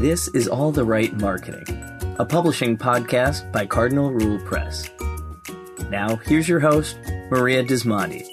This is All the Right Marketing, a publishing podcast by Cardinal Rule Press. Now, here's your host, Maria Dismondy.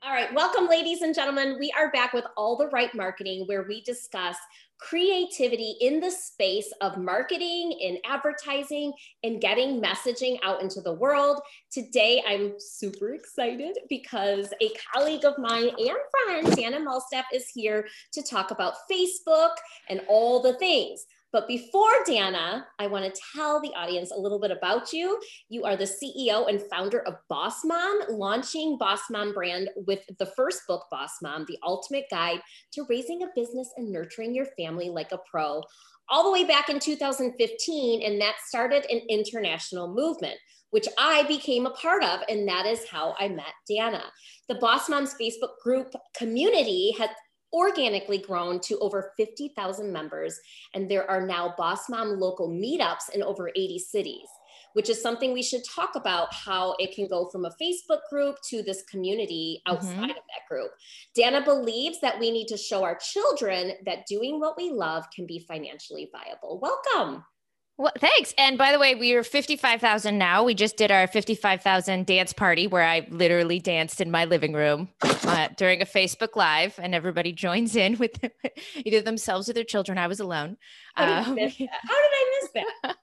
All right, welcome, ladies and gentlemen. We are back with All the Right Marketing, where we discuss creativity in the space of marketing, in advertising, and getting messaging out into the world. Today, I'm super excited because a colleague of mine and friend, Dana Malstaff, is here to talk about Facebook and all the things. But before Dana, I want to tell the audience a little bit about you. You are the CEO and founder of Boss Mom, launching Boss Mom brand with the first book, Boss Mom, the ultimate guide to raising a business and nurturing your family like a pro, all the way back in 2015. And that started an international movement which I became a part of. And that is how I met Dana. The Boss Moms Facebook group community has organically grown to over 50,000 members. And there are now Boss Mom local meetups in over 80 cities, which is something we should talk about how it can go from a Facebook group to this community outside mm-hmm. of that group. Dana believes that we need to show our children that doing what we love can be financially viable. Welcome. Well, thanks. And by the way, we are 55,000 now. We just did our 55,000 dance party where I literally danced in my living room uh, during a Facebook Live, and everybody joins in with either themselves or their children. I was alone. How did, um, How did I miss that?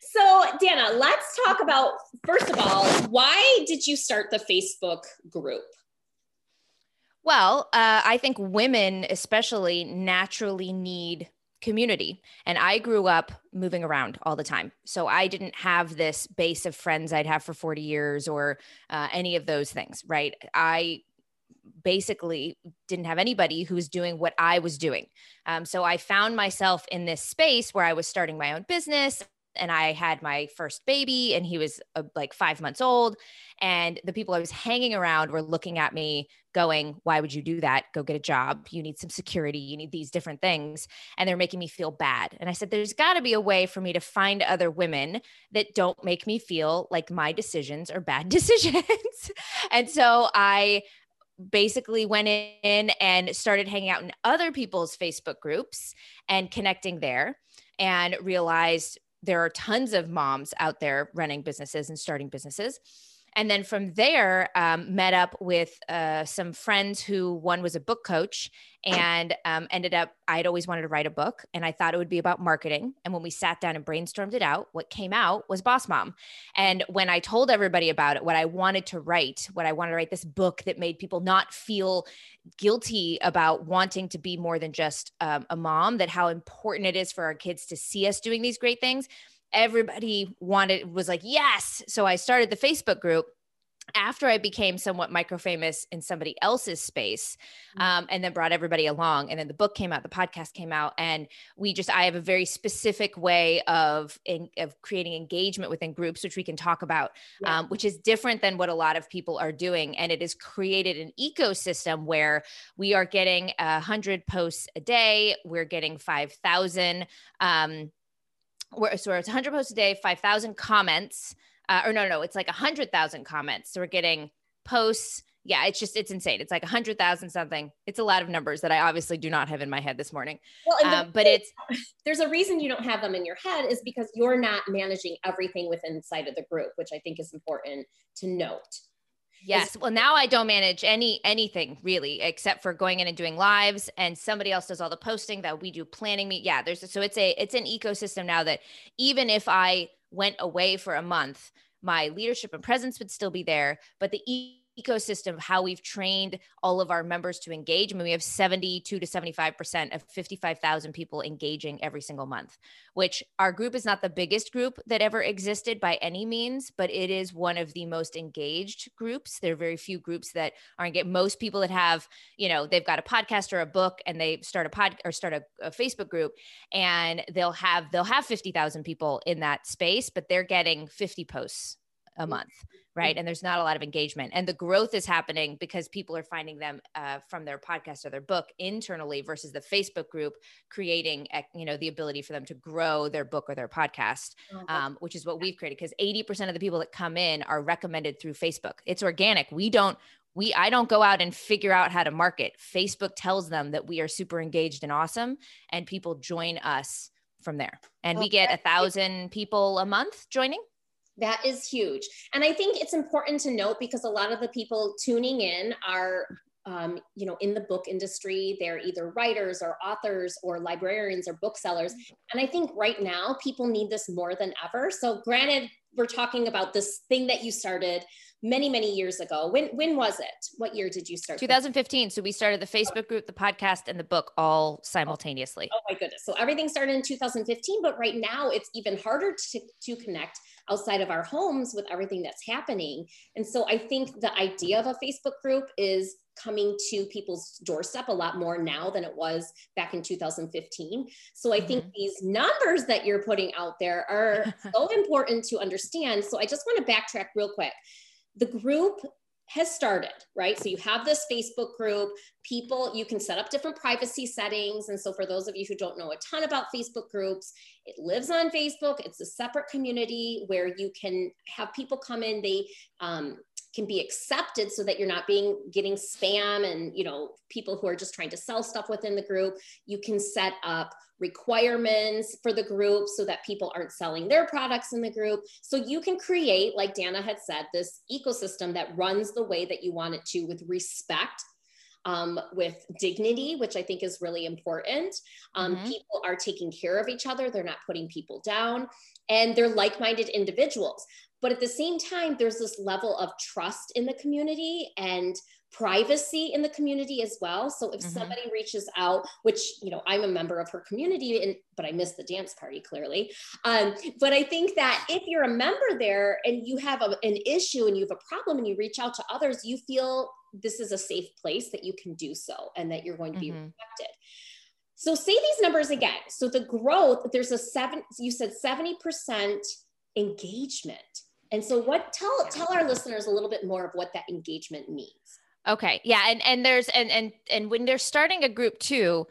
so, Dana, let's talk about first of all, why did you start the Facebook group? Well, uh, I think women, especially, naturally need community. And I grew up moving around all the time. So I didn't have this base of friends I'd have for 40 years or uh, any of those things, right? I basically didn't have anybody who was doing what I was doing. Um, so I found myself in this space where I was starting my own business and I had my first baby and he was uh, like five months old. And the people I was hanging around were looking at me going, Why would you do that? Go get a job. You need some security. You need these different things. And they're making me feel bad. And I said, There's got to be a way for me to find other women that don't make me feel like my decisions are bad decisions. and so I basically went in and started hanging out in other people's Facebook groups and connecting there and realized there are tons of moms out there running businesses and starting businesses. And then from there um, met up with uh, some friends who one was a book coach and um, ended up i'd always wanted to write a book and i thought it would be about marketing. And when we sat down and brainstormed it out what came out was boss mom. And when i told everybody about it what i wanted to write what i wanted to write this book that made people not feel guilty about wanting to be more than just um, a mom that how important it is for our kids to see us doing these great things everybody wanted was like yes! So i started the facebook group after I became somewhat micro famous in somebody else's space, mm. um, and then brought everybody along, and then the book came out, the podcast came out, and we just I have a very specific way of in, of creating engagement within groups, which we can talk about, yeah. um, which is different than what a lot of people are doing, and it has created an ecosystem where we are getting a hundred posts a day, we're getting five thousand. Um, we're, so it's 100 posts a day, 5,000 comments. Uh, or no, no, it's like a 100,000 comments. So we're getting posts. Yeah, it's just, it's insane. It's like a 100,000 something. It's a lot of numbers that I obviously do not have in my head this morning. Well, um, but it's, there's a reason you don't have them in your head is because you're not managing everything within inside of the group, which I think is important to note. Yes. Well, now I don't manage any anything really, except for going in and doing lives, and somebody else does all the posting that we do planning me. Yeah, there's so it's a it's an ecosystem now that even if I went away for a month, my leadership and presence would still be there, but the ecosystem of how we've trained all of our members to engage. I mean, we have 72 to 75% of 55,000 people engaging every single month, which our group is not the biggest group that ever existed by any means, but it is one of the most engaged groups. There are very few groups that are engaged. Most people that have, you know, they've got a podcast or a book and they start a pod or start a, a Facebook group and they'll have, they'll have 50,000 people in that space, but they're getting 50 posts a month right? Mm. and there's not a lot of engagement. And the growth is happening because people are finding them uh, from their podcast or their book internally versus the facebook group creating you know the ability for them to grow their book or their podcast oh, um, which is what we've created. Because 80% of the people that come in are recommended through facebook. It's organic. We don't we i don't go out and figure out how to market. Facebook tells them that we are super engaged and awesome and people join us from there. And we get a thousand people a month joining that is huge. And i think it's important to note because a lot of the people tuning in are um, you know in the book industry they're either writers or authors or librarians or booksellers. And i think right now people need this more than ever. So granted we're talking about this thing that you started many many years ago. When when was it? What year did you start? 2015 so we started the facebook group the podcast and the book all simultaneously. Oh my goodness. So everything started in 2015 but right now it's even harder to, to connect outside of our homes with everything that's happening and so i think the idea of a facebook group is coming to people's doorstep a lot more now than it was back in 2015. So I mm-hmm. think these numbers that you're putting out there are so important to understand. So I just want to backtrack real quick the group has started, right? So you have this Facebook group, people, you can set up different privacy settings. And so for those of you who don't know a ton about Facebook groups, it lives on Facebook. It's a separate community where you can have people come in, they um, can be accepted so that you're not being getting spam and, you know, people who are just trying to sell stuff within the group. You can set up requirements for the group so that people aren't selling their products in the group. So you can create, like Dana had said, this ecosystem that runs the way that you want it to with respect. Um, with dignity, which I think is really important. Um, mm-hmm. People are taking care of each other, they're not putting people down, and they're like minded individuals. But at the same time, there's this level of trust in the community and privacy in the community as well. So if mm-hmm. somebody reaches out, which you know I'm a member of her community, and but I missed the dance party clearly. Um, but I think that if you're a member there and you have a, an issue and you have a problem and you reach out to others, you feel this is a safe place that you can do so and that you're going to be mm-hmm. respected. So say these numbers again. So the growth, there's a seven, you said 70% engagement. And so what tell tell our listeners a little bit more of what that engagement means. Okay. Yeah. And and there's and and and when they're starting a group too,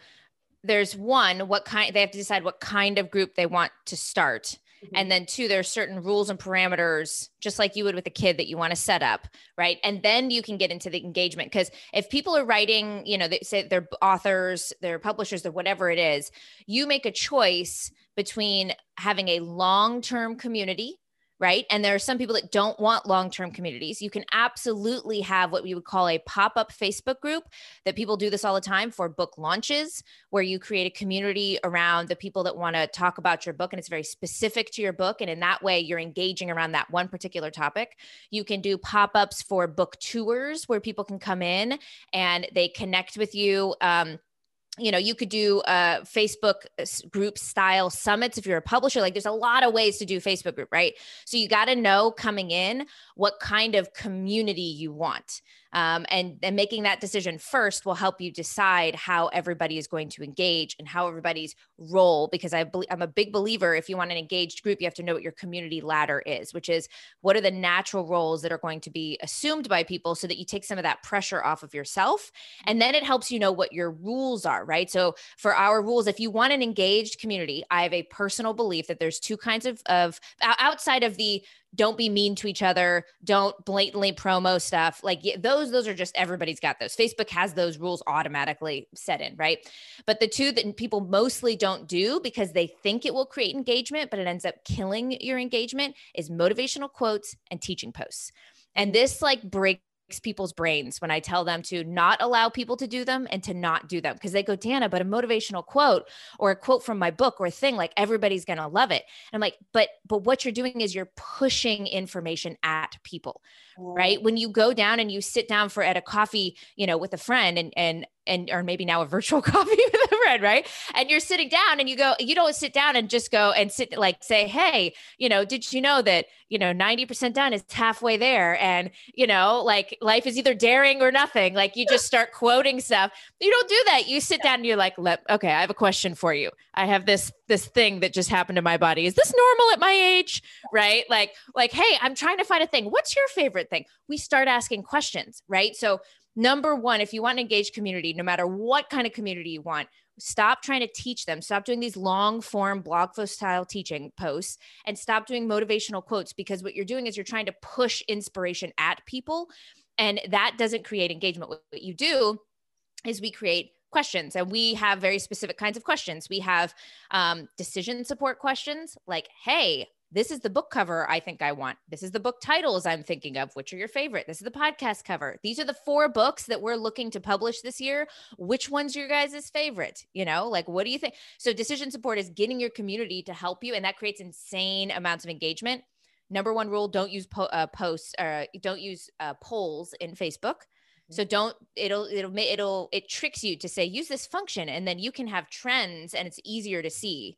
there's one, what kind they have to decide what kind of group they want to start. Mm-hmm. And then two, there's certain rules and parameters, just like you would with a kid that you want to set up, right? And then you can get into the engagement. Because if people are writing, you know, they say they're authors, they're publishers, they're whatever it is, you make a choice between having a long-term community right? And there are some people that don't want long term communities. You can absolutely have what we would call a pop up Facebook group that people do this all the time for book launches, where you create a community around the people that want to talk about your book and it's very specific to your book. And in that way, you're engaging around that one particular topic. You can do pop ups for book tours where people can come in and they connect with you. Um, you know you could do uh, facebook uh, group style summits if you're a publisher. Like there's a lot of ways to do facebook group right? So you got to know coming in what kind of community you want um, and and making that decision first will help you decide how everybody is going to engage and how everybody's role because I believe I'm a big believer if you want an engaged group you have to know what your community ladder is which is what are the natural roles that are going to be assumed by people so that you take some of that pressure off of yourself. And then it helps you know what your rules are right? So for our rules if you want an engaged community I have a personal belief that there's two kinds of of outside of the don't be mean to each other don't blatantly promo stuff. Like those those are just everybody's got those. Facebook has those rules automatically set in right? But the two that people mostly don't do because they think it will create engagement but it ends up killing your engagement is motivational quotes and teaching posts. And this like break people's brains when I tell them to not allow people to do them and to not do them because they go, Dana, but a motivational quote or a quote from my book or a thing like everybody's going to love it. And I'm like, but but what you're doing is you're pushing information at people. Right? When you go down and you sit down for at a coffee, you know, with a friend and and and or maybe now a virtual coffee with a friend, right? And you're sitting down and you go, you don't sit down and just go and sit like say, hey, you know, did you know that you know 90% done is halfway there, and you know, like life is either daring or nothing. Like you just start quoting stuff. You don't do that. You sit down and you're like, Let, okay, I have a question for you. I have this this thing that just happened to my body. Is this normal at my age? Right? Like like, hey, I'm trying to find a thing. What's your favorite thing? We start asking questions, right? So number one, if you want an engaged community, no matter what kind of community you want, stop trying to teach them. Stop doing these long form blog post style teaching posts and stop doing motivational quotes because what you're doing is you're trying to push inspiration at people And that doesn't create engagement. What you do is we create questions and we have very specific kinds of questions. We have um, decision support questions like, hey, this is the book cover I think I want. This is the book titles I'm thinking of. Which are your favorite? This is the podcast cover. These are the four books that we're looking to publish this year. Which one's your guys' favorite? You know, like what do you think? So, decision support is getting your community to help you, and that creates insane amounts of engagement. Number one rule: don't use po- uh, posts or uh, don't use uh, polls in Facebook. So mm-hmm. don't it'll it'll it'll it tricks you to say use this function and then you can have trends and it's easier to see.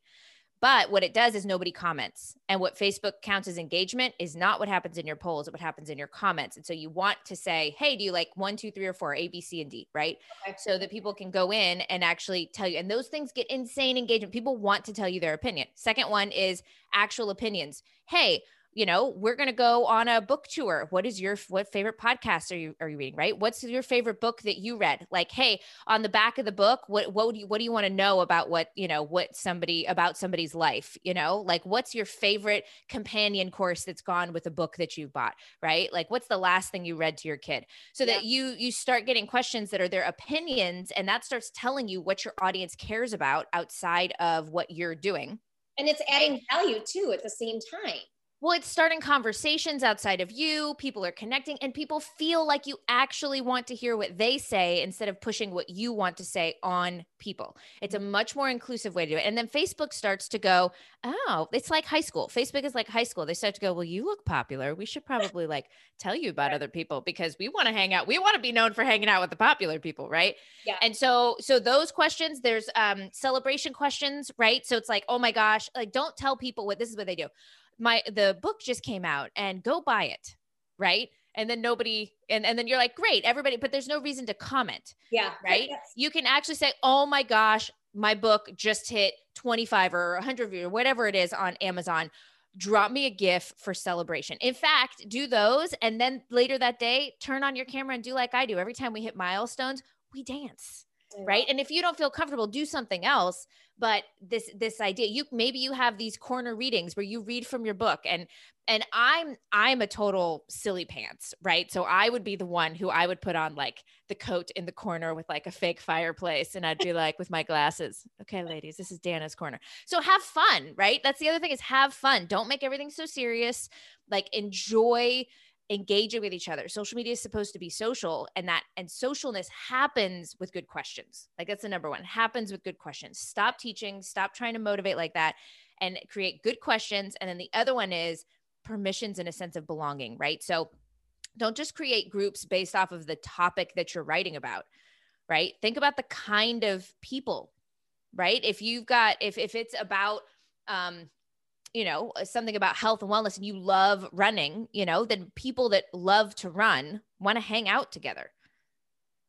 But what it does is nobody comments. And what Facebook counts as engagement is not what happens in your polls, what happens in your comments. And so you want to say, hey, do you like one, two, three, or four, A, B, C, and D, right? Okay. So that people can go in and actually tell you. And those things get insane engagement. People want to tell you their opinion. Second one is actual opinions. Hey, you know we're going to go on a book tour. What is your what favorite podcast are you are you reading right? What's your favorite book that you read? Like hey on the back of the book what what do you what do you want to know about what you know what somebody about somebody's life you know? Like what's your favorite companion course that's gone with a book that you bought right? Like what's the last thing you read to your kid? So yeah. that you you start getting questions that are their opinions and that starts telling you what your audience cares about outside of what you're doing. And it's adding value too at the same time well, it's starting conversations outside of you. People are connecting, and people feel like you actually want to hear what they say instead of pushing what you want to say on people. It's a much more inclusive way to do it. And then Facebook starts to go, oh, it's like high school. Facebook is like high school. They start to go, well, you look popular. We should probably like tell you about other people because we want to hang out. We want to be known for hanging out with the popular people, right? Yeah. And so, so those questions, there's um celebration questions, right? So it's like, oh my gosh, like don't tell people what this is what they do my the book just came out and go buy it right? And then nobody and, and then you're like great everybody but there's no reason to comment yeah. right? Yes. you can actually say oh my gosh my book just hit 25 or 100 or whatever it is on amazon. Drop me a gif for celebration. In fact do those and then later that day turn on your camera and do like i do. Every time we hit milestones we dance right? And if you don't feel comfortable do something else. But this this idea you maybe you have these corner readings where you read from your book and and i'm i'm a total silly pants right? So i would be the one who i would put on like the coat in the corner with like a fake fireplace and i'd be like with my glasses. Okay ladies this is dana's corner. So have fun right? That's the other thing is have fun. Don't make everything so serious. Like enjoy engaging with each other. Social media is supposed to be social and that and socialness happens with good questions. Like that's the number one. Happens with good questions. Stop teaching, stop trying to motivate like that and create good questions and then the other one is permissions and a sense of belonging, right? So don't just create groups based off of the topic that you're writing about, right? Think about the kind of people, right? If you've got if if it's about um you know uh, something about health and wellness and you love running you know then people that love to run want to hang out together.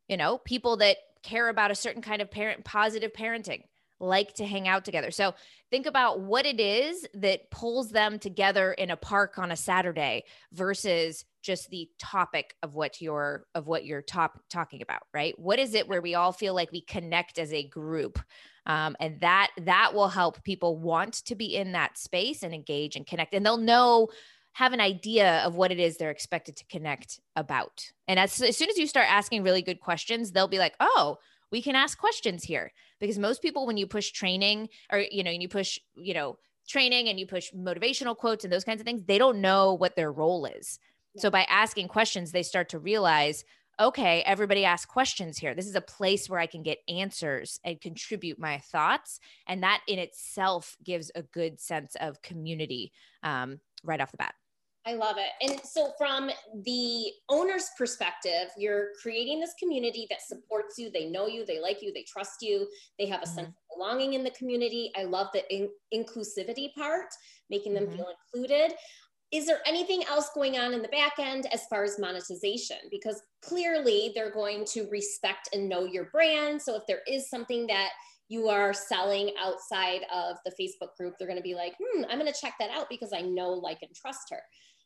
You know people that care about a certain kind of parent positive parenting like to hang out together. So think about what it is that pulls them together in a park on a saturday versus just the topic of what you're of what you're top, talking about right? What is it where we all feel like we connect as a group um, and that that will help people want to be in that space and engage and connect and they'll know have an idea of what it is they're expected to connect about. And as, as soon as you start asking really good questions they'll be like oh we can ask questions here. Because most people when you push training or you know and you push you know training and you push motivational quotes and those kinds of things they don't know what their role is. So by asking questions they start to realize okay, everybody ask questions here. This is a place where I can get answers and contribute my thoughts. And that in itself gives a good sense of community um, right off the bat. I love it. And so, from the owner's perspective, you're creating this community that supports you. They know you, they like you, they trust you, they have a mm-hmm. sense of belonging in the community. I love the in- inclusivity part, making them mm-hmm. feel included is there anything else going on in the back end as far as monetization? Because clearly they're going to respect and know your brand. So if there is something that you are selling outside of the Facebook group, they're going to be like, hmm, I'm going to check that out because I know, like, and trust her.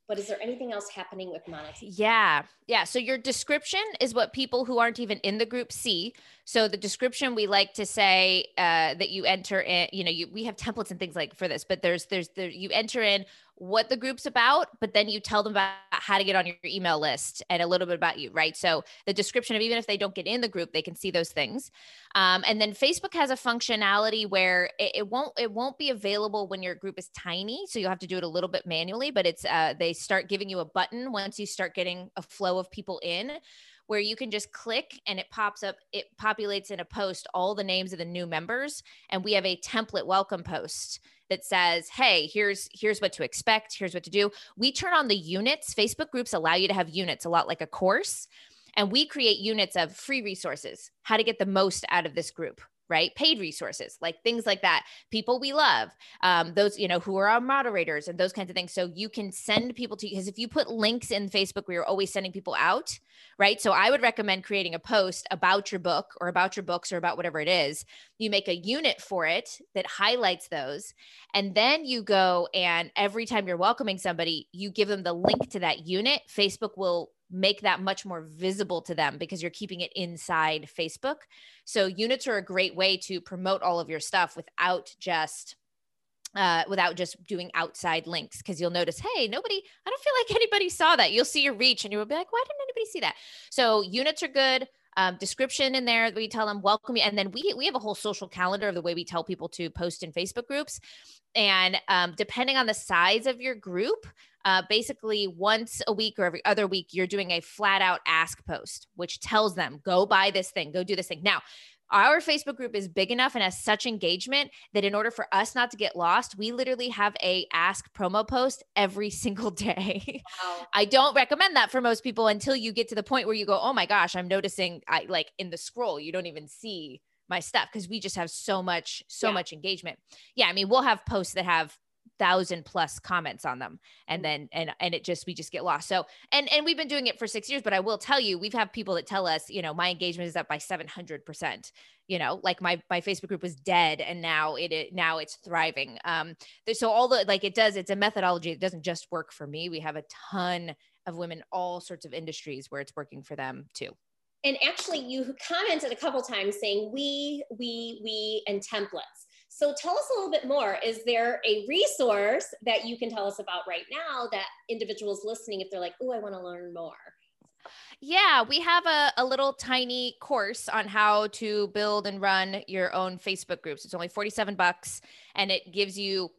But is there anything else happening with monetization? Yeah. Yeah. So your description is what people who aren't even in the group see. So the description we like to say uh, that you enter in, you know, you, we have templates and things like for this, but there's there's there you enter in what the group's about, but then you tell them about how to get on your email list and a little bit about you, right? So the description of even if they don't get in the group, they can see those things. Um, and then Facebook has a functionality where it, it, won't it won't be available when your group is tiny, so you'll have to do it a little bit manually. But it's uh, they start giving you a button once you start getting a flow of people in where you can just click and it pops up, it populates in a post all the names of the new members. And we have a template welcome post that says, hey, here's here's what to expect, here's what to do. We turn on the units. Facebook groups allow you to have units a lot like a course. And we create units of free resources, how to get the most out of this group right? Paid resources, like things like that. People we love, um, those, you know, who are our moderators and those kinds of things. So you can send people to, because if you put links in Facebook we you're always sending people out, right? So I would recommend creating a post about your book or about your books or about whatever it is. You make a unit for it that highlights those. And then you go and every time you're welcoming somebody, you give them the link to that unit. Facebook will make that much more visible to them because you're keeping it inside Facebook. So units are a great way to promote all of your stuff without just uh, without just doing outside links because you'll notice, hey, nobody, I don't feel like anybody saw that. You'll see your reach and you'll be like, why didn't anybody see that? So units are good. Um, description in there we tell them welcome you and then we we have a whole social calendar of the way we tell people to post in facebook groups and um, depending on the size of your group uh, basically once a week or every other week, you're doing a flat out ask post, which tells them, go buy this thing, go do this thing. Now, our Facebook group is big enough and has such engagement that in order for us not to get lost, we literally have a ask promo post every single day. Wow. I don't recommend that for most people until you get to the point where you go, "Oh my gosh, I'm noticing I like in the scroll, you don't even see my stuff because we just have so much so yeah. much engagement." Yeah, I mean, we'll have posts that have thousand plus comments on them. And mm. then and and it just we just get lost. So and and we've been doing it for six years but i will tell you we've had people that tell us you know my engagement is up by 700 percent you know like my my facebook group was dead and now it, it now it's thriving. Um so all the like it does it's a methodology it doesn't just work for me. We have a ton of women all sorts of industries where it's working for them too. And actually you commented a couple times saying we we we and templates so tell us a little bit more. Is there a resource that you can tell us about right now that individuals listening, if they're like, oh, I want to learn more? Yeah, we have a, a little tiny course on how to build and run your own Facebook groups. It's only 47 bucks and it gives you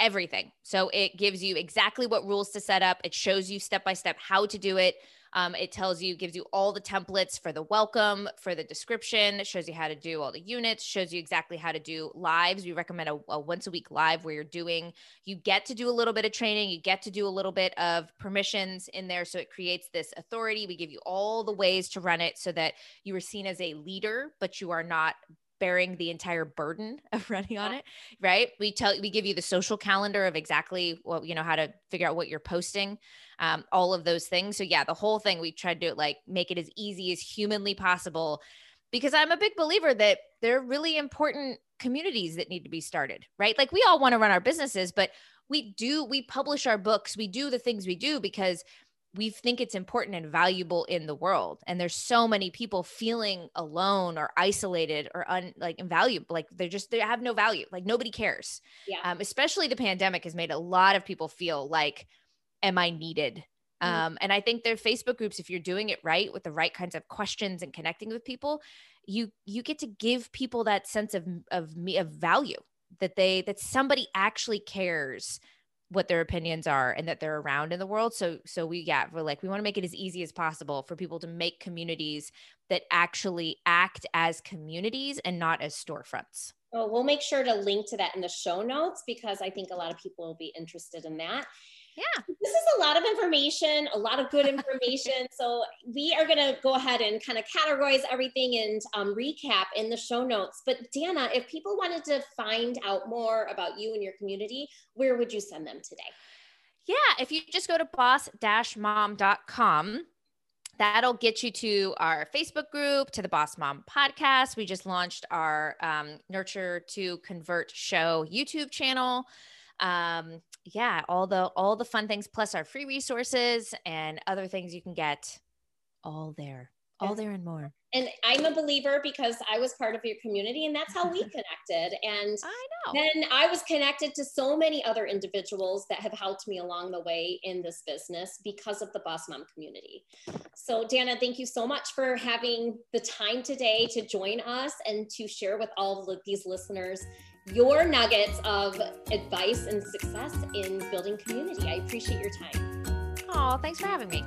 everything. So it gives you exactly what rules to set up. It shows you step by step how to do it. Um, it tells you, gives you all the templates for the welcome, for the description, shows you how to do all the units, shows you exactly how to do lives. We recommend a, a once a week live where you're doing, you get to do a little bit of training, you get to do a little bit of permissions in there. So it creates this authority. We give you all the ways to run it so that you are seen as a leader, but you are not bearing the entire burden of running on it right? We tell we give you the social calendar of exactly what you know how to figure out what you're posting um, all of those things. So yeah the whole thing we tried to like make it as easy as humanly possible because i'm a big believer that there are really important communities that need to be started right? Like we all want to run our businesses but we do we publish our books we do the things we do because we think it's important and valuable in the world and there's so many people feeling alone or isolated or un like invaluable like they're just they have no value like nobody cares. Yeah. Um, especially the pandemic has made a lot of people feel like am i needed? Mm-hmm. um, and i think their facebook groups if you're doing it right with the right kinds of questions and connecting with people you you get to give people that sense of of me of value that they that somebody actually cares what their opinions are and that they're around in the world so so we yeah we're like we want to make it as easy as possible for people to make communities that actually act as communities and not as storefronts. Well we'll make sure to link to that in the show notes because i think a lot of people will be interested in that yeah. This is a lot of information, a lot of good information. so we are going to go ahead and kind of categorize everything and um, recap in the show notes. But Dana, if people wanted to find out more about you and your community, where would you send them today? Yeah, if you just go to boss-mom.com, that'll get you to our Facebook group, to the Boss Mom podcast. We just launched our um, Nurture to Convert show YouTube channel um, yeah, all the all the fun things plus our free resources and other things you can get all there all there and more. And I'm a believer because I was part of your community and that's how we connected. And I know. then I was connected to so many other individuals that have helped me along the way in this business because of the Boss Mom community. So, Dana, thank you so much for having the time today to join us and to share with all of these listeners your nuggets of advice and success in building community. I appreciate your time. Oh, thanks for having me.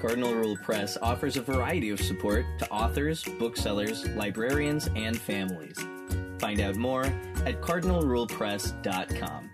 Cardinal Rule Press offers a variety of support to authors, booksellers, librarians, and families. Find out more at cardinalrulepress.com.